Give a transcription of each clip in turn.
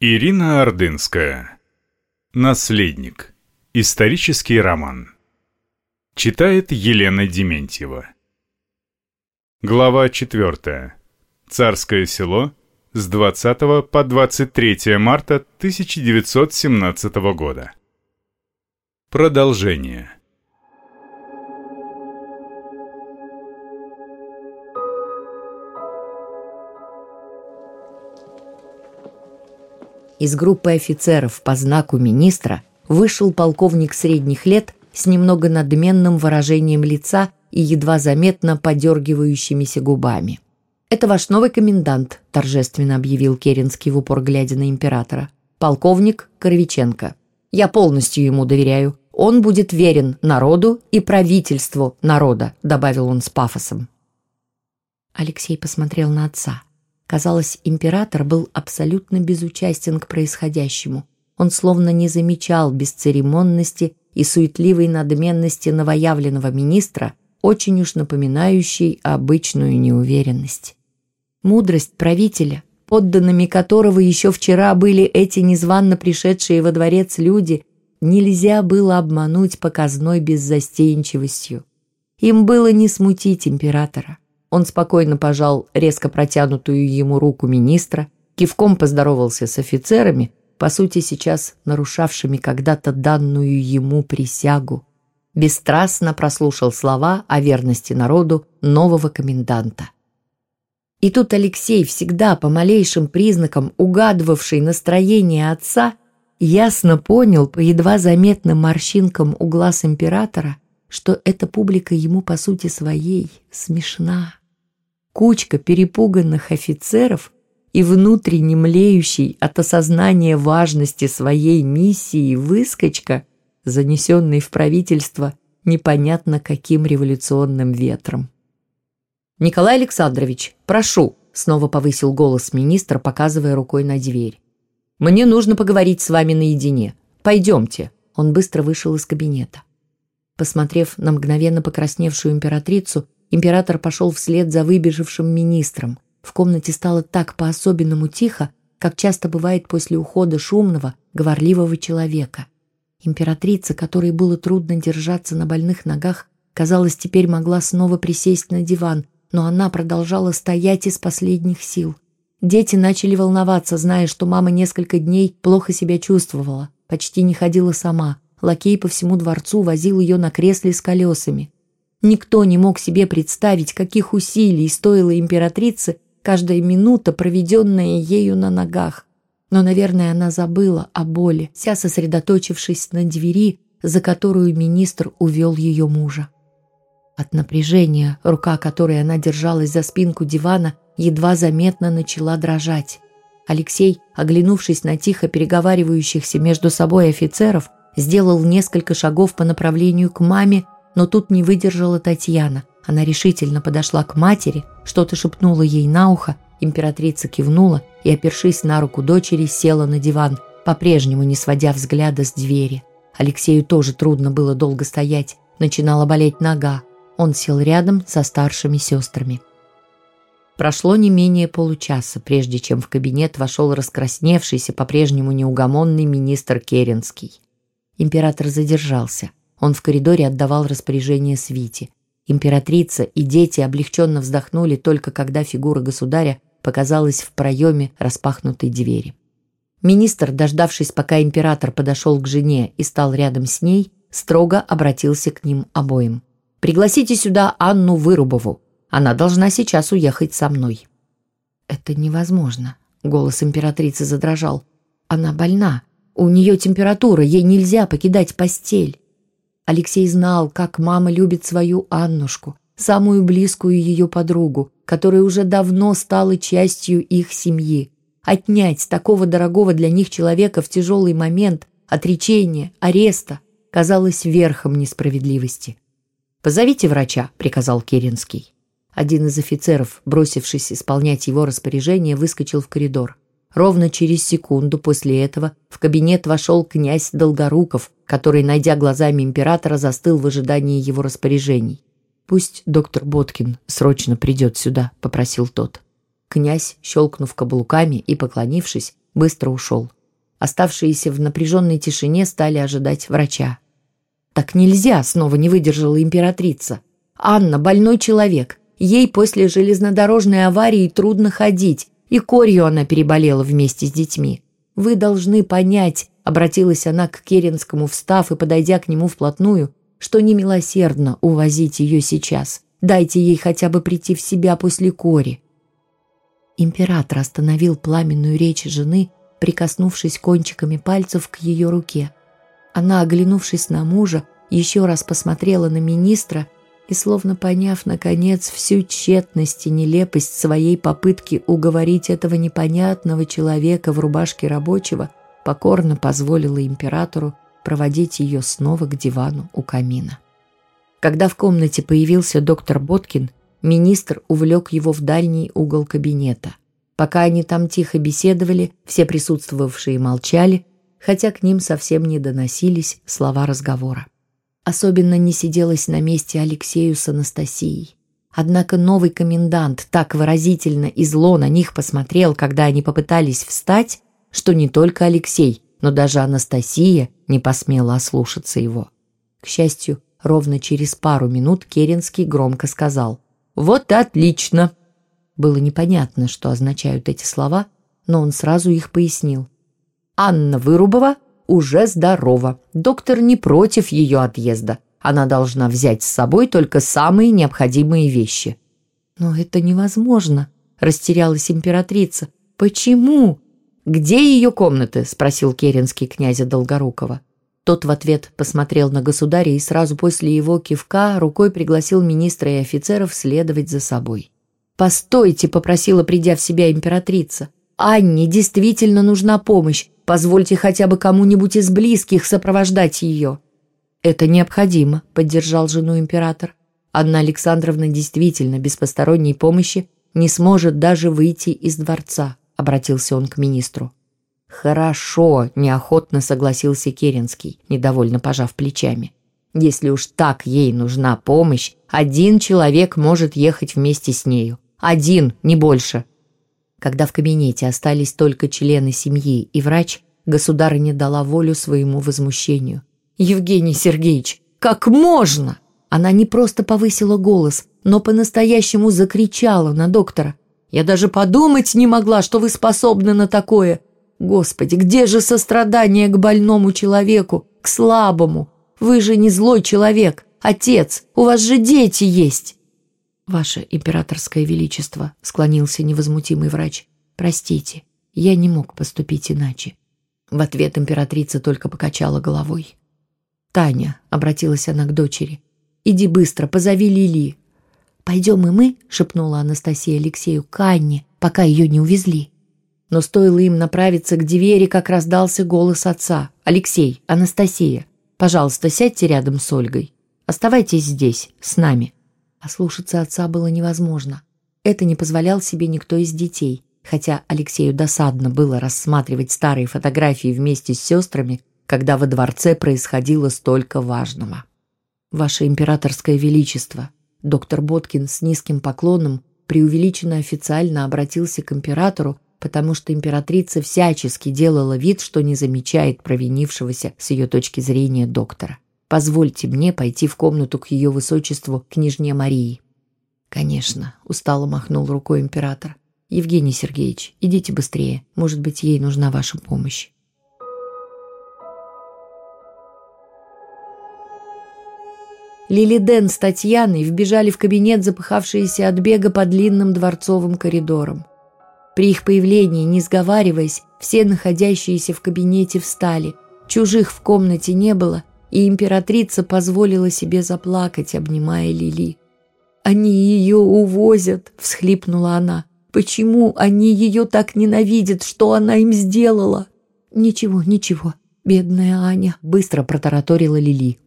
Ирина Ордынская. Наследник. Исторический роман. Читает Елена Дементьева. Глава 4. Царское село с 20 по 23 марта 1917 года. Продолжение. Из группы офицеров по знаку министра вышел полковник средних лет с немного надменным выражением лица и едва заметно подергивающимися губами. «Это ваш новый комендант», – торжественно объявил Керенский в упор глядя на императора. «Полковник Коровиченко. Я полностью ему доверяю. Он будет верен народу и правительству народа», – добавил он с пафосом. Алексей посмотрел на отца. Казалось, император был абсолютно безучастен к происходящему. Он словно не замечал бесцеремонности и суетливой надменности новоявленного министра, очень уж напоминающей обычную неуверенность. Мудрость правителя, подданными которого еще вчера были эти незванно пришедшие во дворец люди, нельзя было обмануть показной беззастенчивостью. Им было не смутить императора. Он спокойно пожал резко протянутую ему руку министра, кивком поздоровался с офицерами, по сути сейчас нарушавшими когда-то данную ему присягу. Бесстрастно прослушал слова о верности народу нового коменданта. И тут Алексей, всегда по малейшим признакам угадывавший настроение отца, ясно понял по едва заметным морщинкам у глаз императора, что эта публика ему по сути своей смешна кучка перепуганных офицеров и внутренне млеющий от осознания важности своей миссии выскочка, занесенный в правительство непонятно каким революционным ветром. «Николай Александрович, прошу!» — снова повысил голос министр, показывая рукой на дверь. «Мне нужно поговорить с вами наедине. Пойдемте!» Он быстро вышел из кабинета. Посмотрев на мгновенно покрасневшую императрицу, Император пошел вслед за выбежавшим министром. В комнате стало так по-особенному тихо, как часто бывает после ухода шумного, говорливого человека. Императрица, которой было трудно держаться на больных ногах, казалось, теперь могла снова присесть на диван, но она продолжала стоять из последних сил. Дети начали волноваться, зная, что мама несколько дней плохо себя чувствовала, почти не ходила сама. Лакей по всему дворцу возил ее на кресле с колесами. Никто не мог себе представить, каких усилий стоила императрице каждая минута, проведенная ею на ногах. Но, наверное, она забыла о боли, вся сосредоточившись на двери, за которую министр увел ее мужа. От напряжения рука, которой она держалась за спинку дивана, едва заметно начала дрожать. Алексей, оглянувшись на тихо переговаривающихся между собой офицеров, сделал несколько шагов по направлению к маме, но тут не выдержала Татьяна. Она решительно подошла к матери, что-то шепнула ей на ухо, императрица кивнула и, опершись на руку дочери, села на диван, по-прежнему не сводя взгляда с двери. Алексею тоже трудно было долго стоять, начинала болеть нога. Он сел рядом со старшими сестрами. Прошло не менее получаса, прежде чем в кабинет вошел раскрасневшийся, по-прежнему неугомонный министр Керенский. Император задержался. Он в коридоре отдавал распоряжение свите. Императрица и дети облегченно вздохнули только когда фигура государя показалась в проеме распахнутой двери. Министр, дождавшись, пока император подошел к жене и стал рядом с ней, строго обратился к ним обоим. «Пригласите сюда Анну Вырубову. Она должна сейчас уехать со мной». «Это невозможно», — голос императрицы задрожал. «Она больна. У нее температура, ей нельзя покидать постель». Алексей знал, как мама любит свою Аннушку, самую близкую ее подругу, которая уже давно стала частью их семьи. Отнять такого дорогого для них человека в тяжелый момент отречения, ареста казалось верхом несправедливости. «Позовите врача», — приказал Керенский. Один из офицеров, бросившись исполнять его распоряжение, выскочил в коридор. Ровно через секунду после этого в кабинет вошел князь Долгоруков, который, найдя глазами императора, застыл в ожидании его распоряжений. «Пусть доктор Боткин срочно придет сюда», — попросил тот. Князь, щелкнув каблуками и поклонившись, быстро ушел. Оставшиеся в напряженной тишине стали ожидать врача. «Так нельзя!» — снова не выдержала императрица. «Анна — больной человек. Ей после железнодорожной аварии трудно ходить, и корью она переболела вместе с детьми. Вы должны понять, обратилась она к Керенскому, встав и подойдя к нему вплотную, что немилосердно увозить ее сейчас. Дайте ей хотя бы прийти в себя после кори. Император остановил пламенную речь жены, прикоснувшись кончиками пальцев к ее руке. Она, оглянувшись на мужа, еще раз посмотрела на министра и, словно поняв, наконец, всю тщетность и нелепость своей попытки уговорить этого непонятного человека в рубашке рабочего, покорно позволила императору проводить ее снова к дивану у камина. Когда в комнате появился доктор Боткин, министр увлек его в дальний угол кабинета. Пока они там тихо беседовали, все присутствовавшие молчали, хотя к ним совсем не доносились слова разговора. Особенно не сиделось на месте Алексею с Анастасией. Однако новый комендант так выразительно и зло на них посмотрел, когда они попытались встать, что не только Алексей, но даже Анастасия не посмела ослушаться его. К счастью, ровно через пару минут Керенский громко сказал «Вот отлично!». Было непонятно, что означают эти слова, но он сразу их пояснил. «Анна Вырубова уже здорова. Доктор не против ее отъезда. Она должна взять с собой только самые необходимые вещи». «Но это невозможно», — растерялась императрица. «Почему?» «Где ее комнаты?» – спросил Керенский князя Долгорукова. Тот в ответ посмотрел на государя и сразу после его кивка рукой пригласил министра и офицеров следовать за собой. «Постойте!» – попросила, придя в себя императрица. «Анне действительно нужна помощь. Позвольте хотя бы кому-нибудь из близких сопровождать ее». «Это необходимо», – поддержал жену император. Анна Александровна действительно без посторонней помощи не сможет даже выйти из дворца обратился он к министру. «Хорошо», — неохотно согласился Керенский, недовольно пожав плечами. «Если уж так ей нужна помощь, один человек может ехать вместе с нею. Один, не больше». Когда в кабинете остались только члены семьи и врач, государыня дала волю своему возмущению. «Евгений Сергеевич, как можно?» Она не просто повысила голос, но по-настоящему закричала на доктора. Я даже подумать не могла, что вы способны на такое. Господи, где же сострадание к больному человеку, к слабому? Вы же не злой человек, отец, у вас же дети есть. Ваше императорское величество, склонился невозмутимый врач. Простите, я не мог поступить иначе. В ответ императрица только покачала головой. «Таня», — обратилась она к дочери, — «иди быстро, позови Лили, «Пойдем и мы», — шепнула Анастасия Алексею, — «к Анне, пока ее не увезли». Но стоило им направиться к двери, как раздался голос отца. «Алексей, Анастасия, пожалуйста, сядьте рядом с Ольгой. Оставайтесь здесь, с нами». А слушаться отца было невозможно. Это не позволял себе никто из детей, хотя Алексею досадно было рассматривать старые фотографии вместе с сестрами, когда во дворце происходило столько важного. «Ваше императорское величество», Доктор Боткин с низким поклоном преувеличенно официально обратился к императору, потому что императрица всячески делала вид, что не замечает провинившегося с ее точки зрения доктора. «Позвольте мне пойти в комнату к ее высочеству, княжне Марии». «Конечно», — устало махнул рукой император. «Евгений Сергеевич, идите быстрее. Может быть, ей нужна ваша помощь». Лили Дэн с Татьяной вбежали в кабинет, запыхавшиеся от бега по длинным дворцовым коридорам. При их появлении, не сговариваясь, все находящиеся в кабинете встали. Чужих в комнате не было, и императрица позволила себе заплакать, обнимая Лили. «Они ее увозят!» — всхлипнула она. «Почему они ее так ненавидят? Что она им сделала?» «Ничего, ничего, бедная Аня!» — быстро протараторила Лили.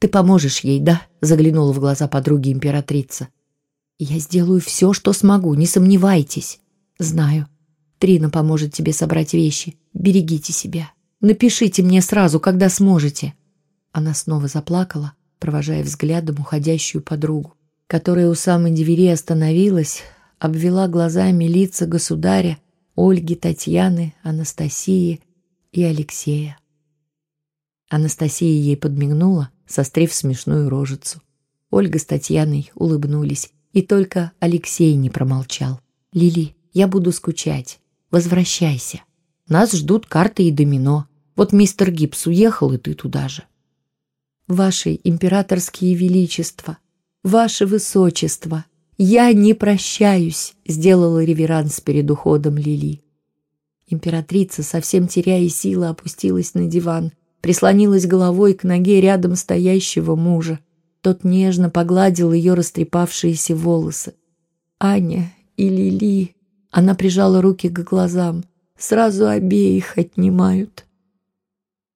«Ты поможешь ей, да?» — заглянула в глаза подруги императрица. «Я сделаю все, что смогу, не сомневайтесь». «Знаю. Трина поможет тебе собрать вещи. Берегите себя. Напишите мне сразу, когда сможете». Она снова заплакала, провожая взглядом уходящую подругу, которая у самой двери остановилась, обвела глазами лица государя, Ольги, Татьяны, Анастасии и Алексея. Анастасия ей подмигнула, сострив смешную рожицу. Ольга с Татьяной улыбнулись, и только Алексей не промолчал. «Лили, я буду скучать. Возвращайся. Нас ждут карты и домино. Вот мистер Гибс уехал, и ты туда же». «Ваши императорские величества, ваше высочество, я не прощаюсь», сделала реверанс перед уходом Лили. Императрица, совсем теряя силы, опустилась на диван, прислонилась головой к ноге рядом стоящего мужа. Тот нежно погладил ее растрепавшиеся волосы. «Аня и Лили...» Она прижала руки к глазам. «Сразу обеих отнимают».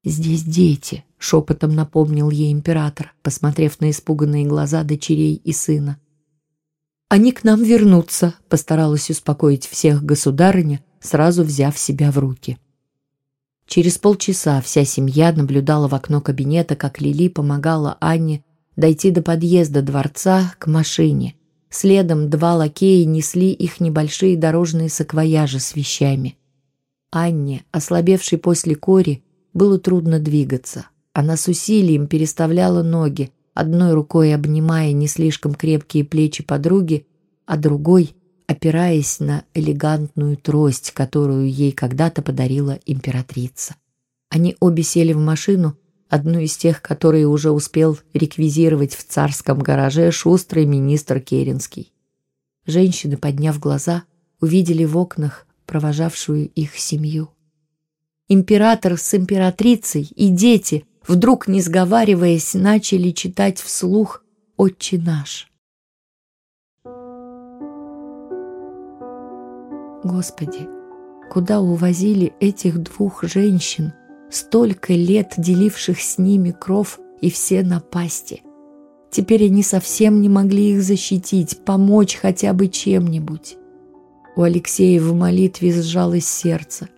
«Здесь дети», — шепотом напомнил ей император, посмотрев на испуганные глаза дочерей и сына. «Они к нам вернутся», — постаралась успокоить всех государыня, сразу взяв себя в руки. Через полчаса вся семья наблюдала в окно кабинета, как Лили помогала Анне дойти до подъезда дворца к машине. Следом два лакея несли их небольшие дорожные саквояжи с вещами. Анне, ослабевшей после кори, было трудно двигаться. Она с усилием переставляла ноги, одной рукой обнимая не слишком крепкие плечи подруги, а другой опираясь на элегантную трость, которую ей когда-то подарила императрица. Они обе сели в машину, одну из тех, которые уже успел реквизировать в царском гараже шустрый министр Керенский. Женщины, подняв глаза, увидели в окнах провожавшую их семью. Император с императрицей и дети, вдруг не сговариваясь, начали читать вслух «Отче наш». Господи, куда увозили этих двух женщин, столько лет деливших с ними кров и все напасти? Теперь они совсем не могли их защитить, помочь хотя бы чем-нибудь. У Алексея в молитве сжалось сердце.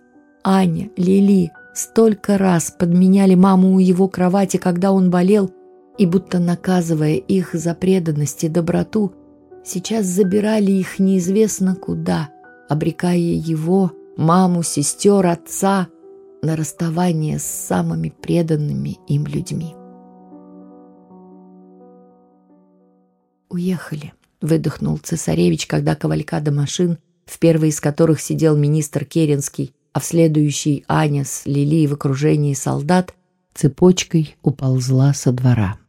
Аня, Лили столько раз подменяли маму у его кровати, когда он болел, и будто наказывая их за преданность и доброту, сейчас забирали их неизвестно куда – обрекая его, маму, сестер, отца на расставание с самыми преданными им людьми. «Уехали», — выдохнул цесаревич, когда кавалькада машин, в первой из которых сидел министр Керенский, а в следующей Аня с Лили в окружении солдат, цепочкой уползла со двора.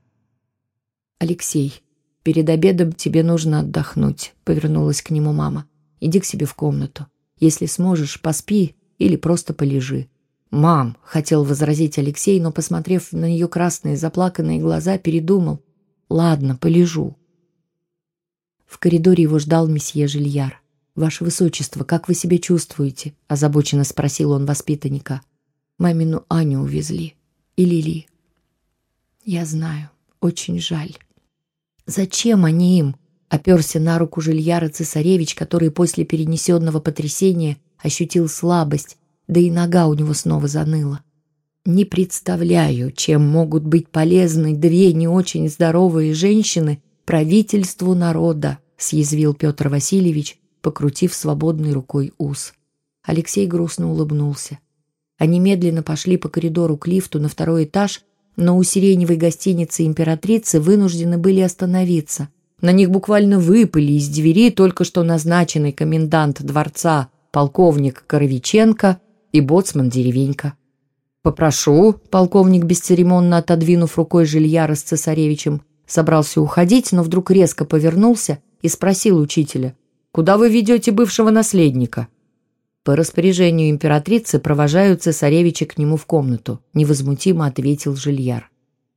«Алексей, перед обедом тебе нужно отдохнуть», — повернулась к нему мама. Иди к себе в комнату. Если сможешь, поспи или просто полежи. «Мам!» — хотел возразить Алексей, но, посмотрев на ее красные заплаканные глаза, передумал. «Ладно, полежу». В коридоре его ждал месье Жильяр. «Ваше Высочество, как вы себя чувствуете?» — озабоченно спросил он воспитанника. «Мамину Аню увезли. И Лили». «Я знаю. Очень жаль». «Зачем они им?» Оперся на руку Жильяра цесаревич, который после перенесенного потрясения ощутил слабость, да и нога у него снова заныла. Не представляю, чем могут быть полезны две не очень здоровые женщины правительству народа, съязвил Петр Васильевич, покрутив свободной рукой ус. Алексей грустно улыбнулся. Они медленно пошли по коридору к лифту на второй этаж, но у сиреневой гостиницы императрицы вынуждены были остановиться – на них буквально выпали из двери только что назначенный комендант дворца полковник Коровиченко и боцман Деревенька. «Попрошу», — полковник, бесцеремонно отодвинув рукой жильяра с цесаревичем, собрался уходить, но вдруг резко повернулся и спросил учителя, «Куда вы ведете бывшего наследника?» По распоряжению императрицы провожаю цесаревича к нему в комнату, невозмутимо ответил жильяр.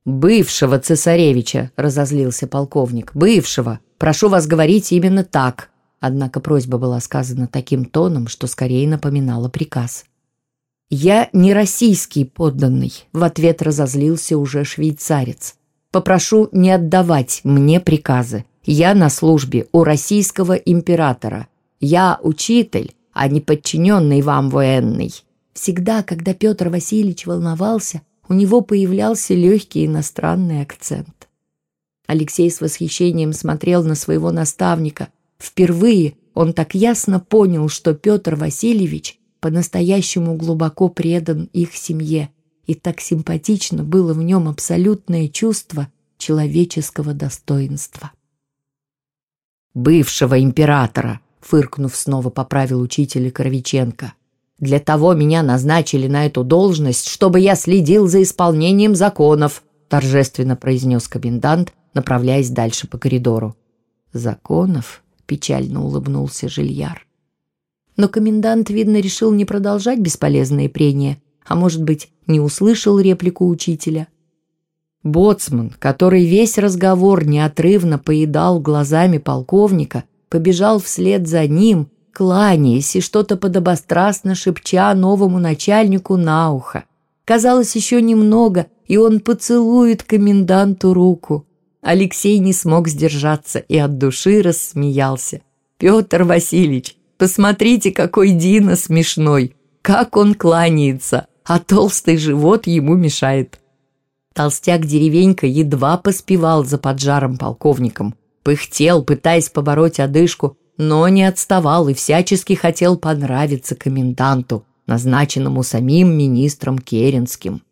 «Бывшего цесаревича», — разозлился полковник. «Бывшего. Прошу вас говорить именно так». Однако просьба была сказана таким тоном, что скорее напоминала приказ. «Я не российский подданный», — в ответ разозлился уже швейцарец. «Попрошу не отдавать мне приказы. Я на службе у российского императора. Я учитель, а не подчиненный вам военный». Всегда, когда Петр Васильевич волновался, у него появлялся легкий иностранный акцент. Алексей с восхищением смотрел на своего наставника. Впервые он так ясно понял, что Петр Васильевич по-настоящему глубоко предан их семье, и так симпатично было в нем абсолютное чувство человеческого достоинства. «Бывшего императора», — фыркнув снова поправил учителя Коровиченко. «Для того меня назначили на эту должность, чтобы я следил за исполнением законов», — торжественно произнес комендант, направляясь дальше по коридору. «Законов?» — печально улыбнулся Жильяр. Но комендант, видно, решил не продолжать бесполезные прения, а, может быть, не услышал реплику учителя. Боцман, который весь разговор неотрывно поедал глазами полковника, побежал вслед за ним, кланяясь и что-то подобострастно шепча новому начальнику на ухо. Казалось, еще немного, и он поцелует коменданту руку. Алексей не смог сдержаться и от души рассмеялся. «Петр Васильевич, посмотрите, какой Дина смешной! Как он кланяется, а толстый живот ему мешает!» Толстяк-деревенька едва поспевал за поджаром полковником. Пыхтел, пытаясь побороть одышку, но не отставал и всячески хотел понравиться коменданту, назначенному самим министром Керенским.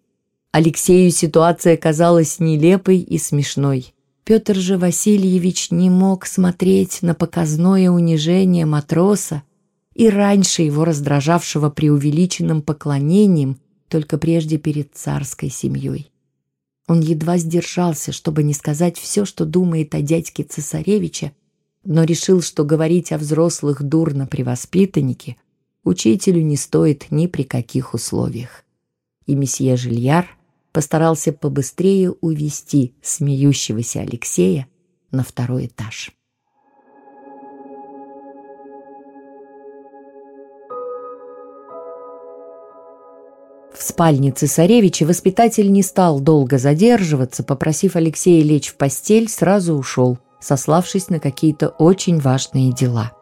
Алексею ситуация казалась нелепой и смешной. Петр же Васильевич не мог смотреть на показное унижение матроса и раньше его раздражавшего преувеличенным поклонением только прежде перед царской семьей. Он едва сдержался, чтобы не сказать все, что думает о дядьке цесаревича, но решил, что говорить о взрослых дурно при воспитаннике учителю не стоит ни при каких условиях. И месье Жильяр постарался побыстрее увести смеющегося Алексея на второй этаж. В спальне цесаревича воспитатель не стал долго задерживаться, попросив Алексея лечь в постель, сразу ушел, сославшись на какие-то очень важные дела.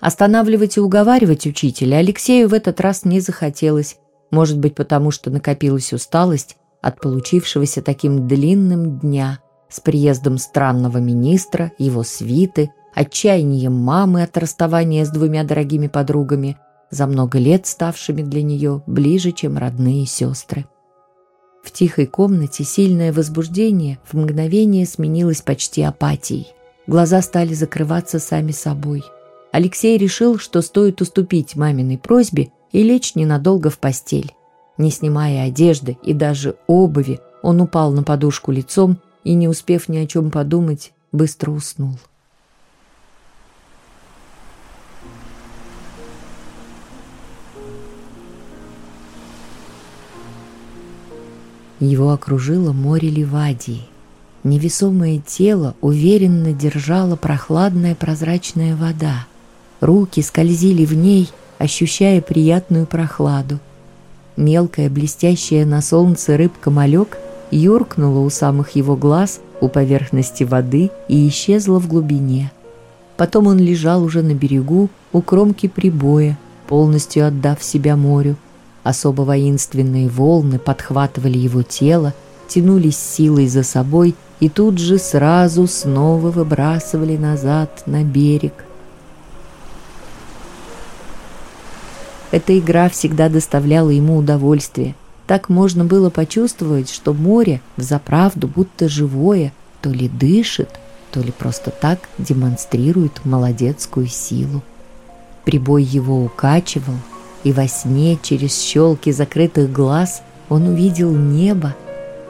Останавливать и уговаривать учителя Алексею в этот раз не захотелось, может быть, потому что накопилась усталость, от получившегося таким длинным дня с приездом странного министра, его свиты, отчаянием мамы от расставания с двумя дорогими подругами, за много лет ставшими для нее ближе, чем родные сестры. В тихой комнате сильное возбуждение в мгновение сменилось почти апатией. Глаза стали закрываться сами собой. Алексей решил, что стоит уступить маминой просьбе и лечь ненадолго в постель. Не снимая одежды и даже обуви, он упал на подушку лицом и, не успев ни о чем подумать, быстро уснул. Его окружило море Ливадии. Невесомое тело уверенно держала прохладная прозрачная вода. Руки скользили в ней, ощущая приятную прохладу – Мелкая, блестящая на солнце рыбка-малек юркнула у самых его глаз, у поверхности воды и исчезла в глубине. Потом он лежал уже на берегу, у кромки прибоя, полностью отдав себя морю. Особо воинственные волны подхватывали его тело, тянулись силой за собой и тут же сразу снова выбрасывали назад на берег. Эта игра всегда доставляла ему удовольствие. Так можно было почувствовать, что море взаправду будто живое, то ли дышит, то ли просто так демонстрирует молодецкую силу. Прибой его укачивал, и во сне через щелки закрытых глаз он увидел небо,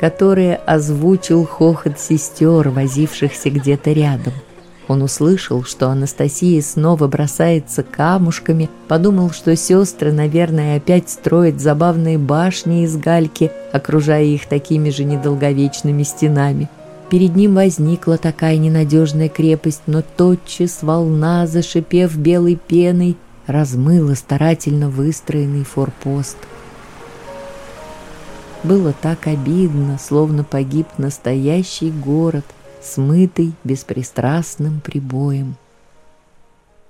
которое озвучил хохот сестер, возившихся где-то рядом – он услышал, что Анастасия снова бросается камушками, подумал, что сестры, наверное, опять строят забавные башни из гальки, окружая их такими же недолговечными стенами. Перед ним возникла такая ненадежная крепость, но тотчас волна, зашипев белой пеной, размыла старательно выстроенный форпост. Было так обидно, словно погиб настоящий город – смытый беспристрастным прибоем.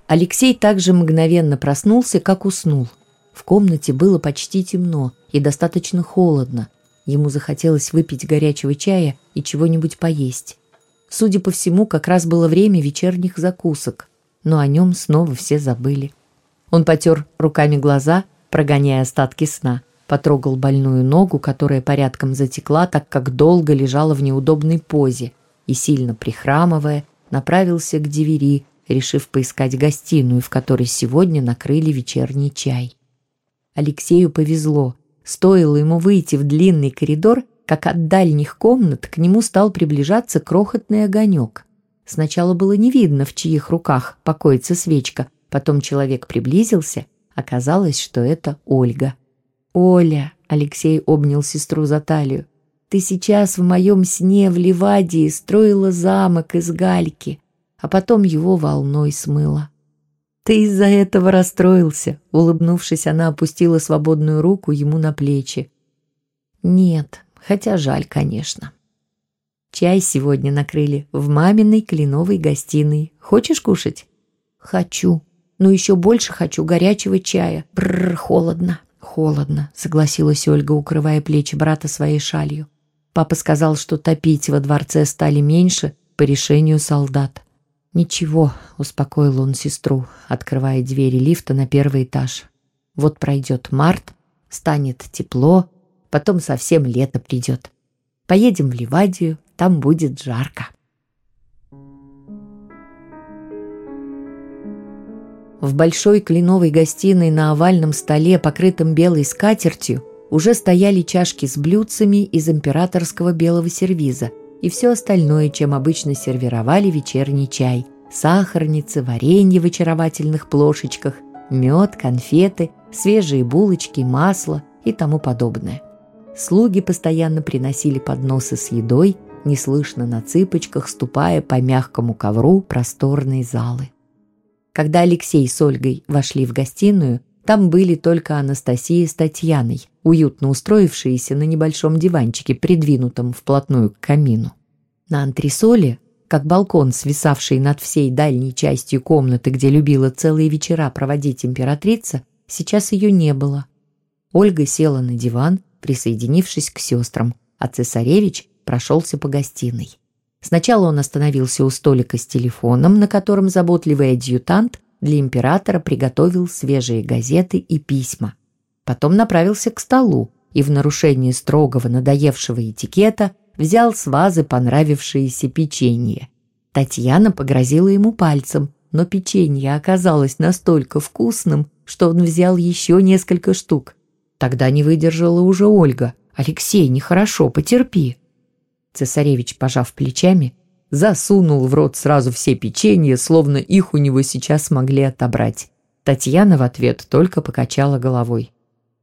Алексей также мгновенно проснулся, как уснул. В комнате было почти темно и достаточно холодно. Ему захотелось выпить горячего чая и чего-нибудь поесть. Судя по всему, как раз было время вечерних закусок. но о нем снова все забыли. Он потер руками глаза, прогоняя остатки сна, потрогал больную ногу, которая порядком затекла, так как долго лежала в неудобной позе, и, сильно прихрамывая, направился к двери, решив поискать гостиную, в которой сегодня накрыли вечерний чай. Алексею повезло. Стоило ему выйти в длинный коридор, как от дальних комнат к нему стал приближаться крохотный огонек. Сначала было не видно, в чьих руках покоится свечка, потом человек приблизился, оказалось, что это Ольга. «Оля!» — Алексей обнял сестру за талию. «Ты сейчас в моем сне в Ливадии строила замок из гальки, а потом его волной смыло». «Ты из-за этого расстроился», — улыбнувшись, она опустила свободную руку ему на плечи. «Нет, хотя жаль, конечно». Чай сегодня накрыли в маминой кленовой гостиной. Хочешь кушать? Хочу. Но еще больше хочу горячего чая. Бррр, холодно. Холодно, согласилась Ольга, укрывая плечи брата своей шалью. Папа сказал, что топить во дворце стали меньше по решению солдат. «Ничего», — успокоил он сестру, открывая двери лифта на первый этаж. «Вот пройдет март, станет тепло, потом совсем лето придет. Поедем в Ливадию, там будет жарко. В большой кленовой гостиной на овальном столе, покрытом белой скатертью, уже стояли чашки с блюдцами из императорского белого сервиза и все остальное, чем обычно сервировали вечерний чай. Сахарницы, варенье в очаровательных плошечках, мед, конфеты, свежие булочки, масло и тому подобное. Слуги постоянно приносили подносы с едой, неслышно на цыпочках, ступая по мягкому ковру просторной залы. Когда Алексей с Ольгой вошли в гостиную, там были только Анастасия с Татьяной, уютно устроившиеся на небольшом диванчике, придвинутом вплотную к камину. На антресоле, как балкон, свисавший над всей дальней частью комнаты, где любила целые вечера проводить императрица, сейчас ее не было. Ольга села на диван, присоединившись к сестрам, а цесаревич прошелся по гостиной. Сначала он остановился у столика с телефоном, на котором заботливый адъютант для императора приготовил свежие газеты и письма. Потом направился к столу и в нарушении строгого надоевшего этикета взял с вазы понравившееся печенье. Татьяна погрозила ему пальцем, но печенье оказалось настолько вкусным, что он взял еще несколько штук. Тогда не выдержала уже Ольга. «Алексей, нехорошо, потерпи». Цесаревич, пожав плечами, засунул в рот сразу все печенья, словно их у него сейчас могли отобрать. Татьяна в ответ только покачала головой.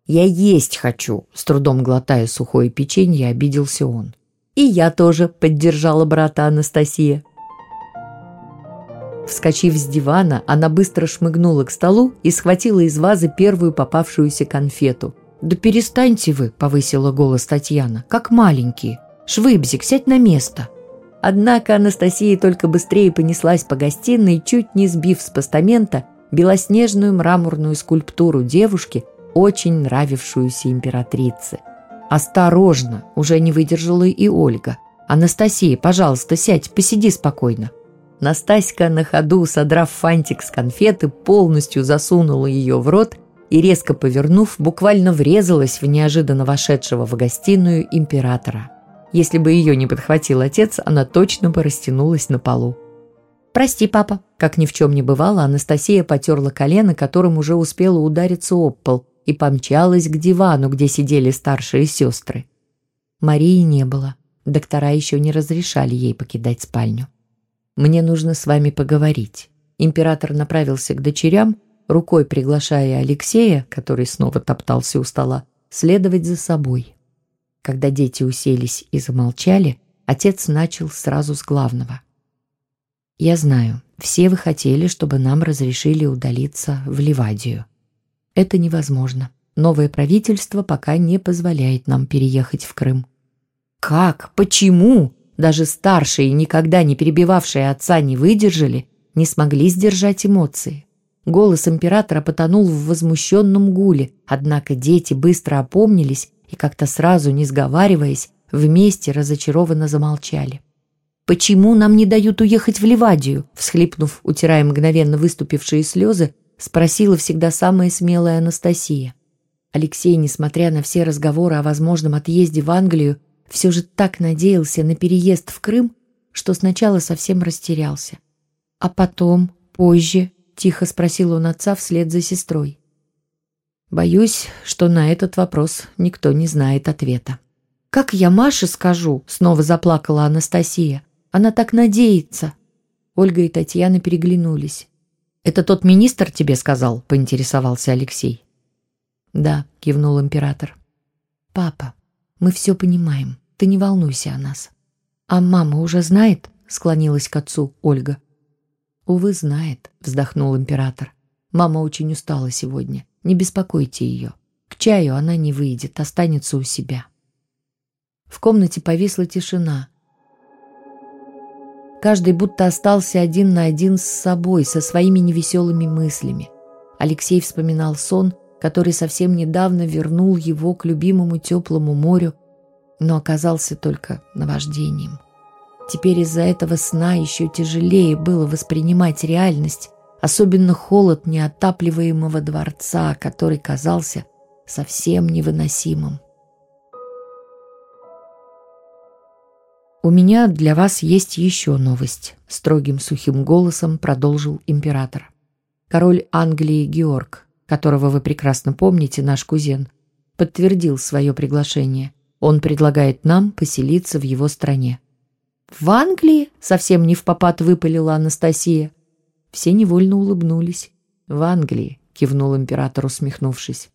«Я есть хочу!» – с трудом глотая сухое печенье, обиделся он. «И я тоже», – поддержала брата Анастасия. Вскочив с дивана, она быстро шмыгнула к столу и схватила из вазы первую попавшуюся конфету. «Да перестаньте вы!» – повысила голос Татьяна. «Как маленькие!» Швыбзик, сядь на место!» Однако Анастасия только быстрее понеслась по гостиной, чуть не сбив с постамента белоснежную мраморную скульптуру девушки, очень нравившуюся императрице. «Осторожно!» – уже не выдержала и Ольга. «Анастасия, пожалуйста, сядь, посиди спокойно». Настаська на ходу, содрав фантик с конфеты, полностью засунула ее в рот и, резко повернув, буквально врезалась в неожиданно вошедшего в гостиную императора. Если бы ее не подхватил отец, она точно бы растянулась на полу. «Прости, папа». Как ни в чем не бывало, Анастасия потерла колено, которым уже успела удариться об пол, и помчалась к дивану, где сидели старшие сестры. Марии не было. Доктора еще не разрешали ей покидать спальню. «Мне нужно с вами поговорить». Император направился к дочерям, рукой приглашая Алексея, который снова топтался у стола, следовать за собой. Когда дети уселись и замолчали, отец начал сразу с главного. «Я знаю, все вы хотели, чтобы нам разрешили удалиться в Ливадию. Это невозможно. Новое правительство пока не позволяет нам переехать в Крым». «Как? Почему?» Даже старшие, никогда не перебивавшие отца, не выдержали, не смогли сдержать эмоции. Голос императора потонул в возмущенном гуле, однако дети быстро опомнились и как-то сразу, не сговариваясь, вместе разочарованно замолчали. «Почему нам не дают уехать в Ливадию?» Всхлипнув, утирая мгновенно выступившие слезы, спросила всегда самая смелая Анастасия. Алексей, несмотря на все разговоры о возможном отъезде в Англию, все же так надеялся на переезд в Крым, что сначала совсем растерялся. А потом, позже, тихо спросил он отца вслед за сестрой. Боюсь, что на этот вопрос никто не знает ответа. «Как я Маше скажу?» — снова заплакала Анастасия. «Она так надеется». Ольга и Татьяна переглянулись. «Это тот министр тебе сказал?» — поинтересовался Алексей. «Да», — кивнул император. «Папа, мы все понимаем. Ты не волнуйся о нас». «А мама уже знает?» — склонилась к отцу Ольга. «Увы, знает», — вздохнул император. «Мама очень устала сегодня. Не беспокойте ее. К чаю она не выйдет, останется у себя». В комнате повисла тишина. Каждый будто остался один на один с собой, со своими невеселыми мыслями. Алексей вспоминал сон, который совсем недавно вернул его к любимому теплому морю, но оказался только наваждением. Теперь из-за этого сна еще тяжелее было воспринимать реальность, особенно холод неотапливаемого дворца, который казался совсем невыносимым. «У меня для вас есть еще новость», — строгим сухим голосом продолжил император. Король Англии Георг, которого вы прекрасно помните, наш кузен, подтвердил свое приглашение. Он предлагает нам поселиться в его стране. «В Англии?» — совсем не в попад выпалила Анастасия. Все невольно улыбнулись. «В Англии», — кивнул император, усмехнувшись.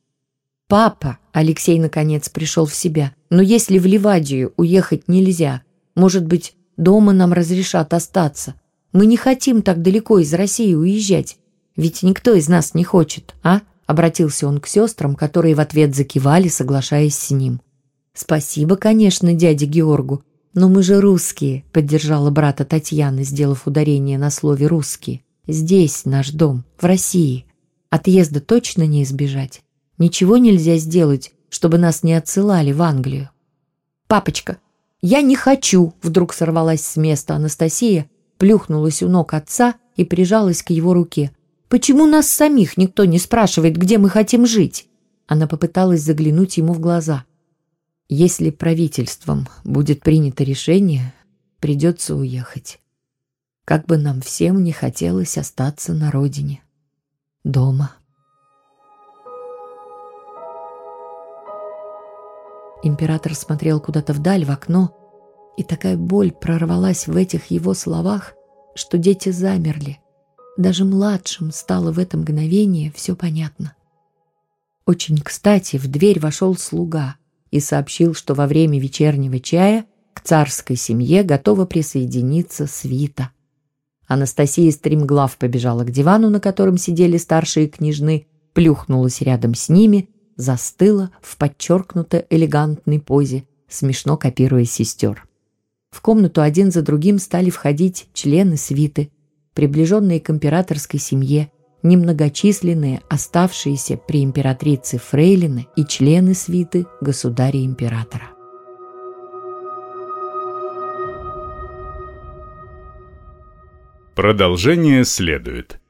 «Папа!» — Алексей наконец пришел в себя. «Но если в Ливадию уехать нельзя, может быть, дома нам разрешат остаться? Мы не хотим так далеко из России уезжать. Ведь никто из нас не хочет, а?» Обратился он к сестрам, которые в ответ закивали, соглашаясь с ним. «Спасибо, конечно, дяде Георгу. Но мы же русские», — поддержала брата Татьяна, сделав ударение на слове «русские». «Здесь наш дом, в России. Отъезда точно не избежать. Ничего нельзя сделать, чтобы нас не отсылали в Англию». «Папочка, я не хочу!» — вдруг сорвалась с места Анастасия, плюхнулась у ног отца и прижалась к его руке. «Почему нас самих никто не спрашивает, где мы хотим жить?» Она попыталась заглянуть ему в глаза. Если правительством будет принято решение, придется уехать. Как бы нам всем не хотелось остаться на родине. Дома. Император смотрел куда-то вдаль, в окно, и такая боль прорвалась в этих его словах, что дети замерли. Даже младшим стало в это мгновение все понятно. Очень кстати в дверь вошел слуга — и сообщил, что во время вечернего чая к царской семье готова присоединиться свита. Анастасия стремглав побежала к дивану, на котором сидели старшие княжны, плюхнулась рядом с ними, застыла в подчеркнуто элегантной позе, смешно копируя сестер. В комнату один за другим стали входить члены свиты, приближенные к императорской семье, немногочисленные оставшиеся при императрице фрейлины и члены свиты государя-императора. Продолжение следует.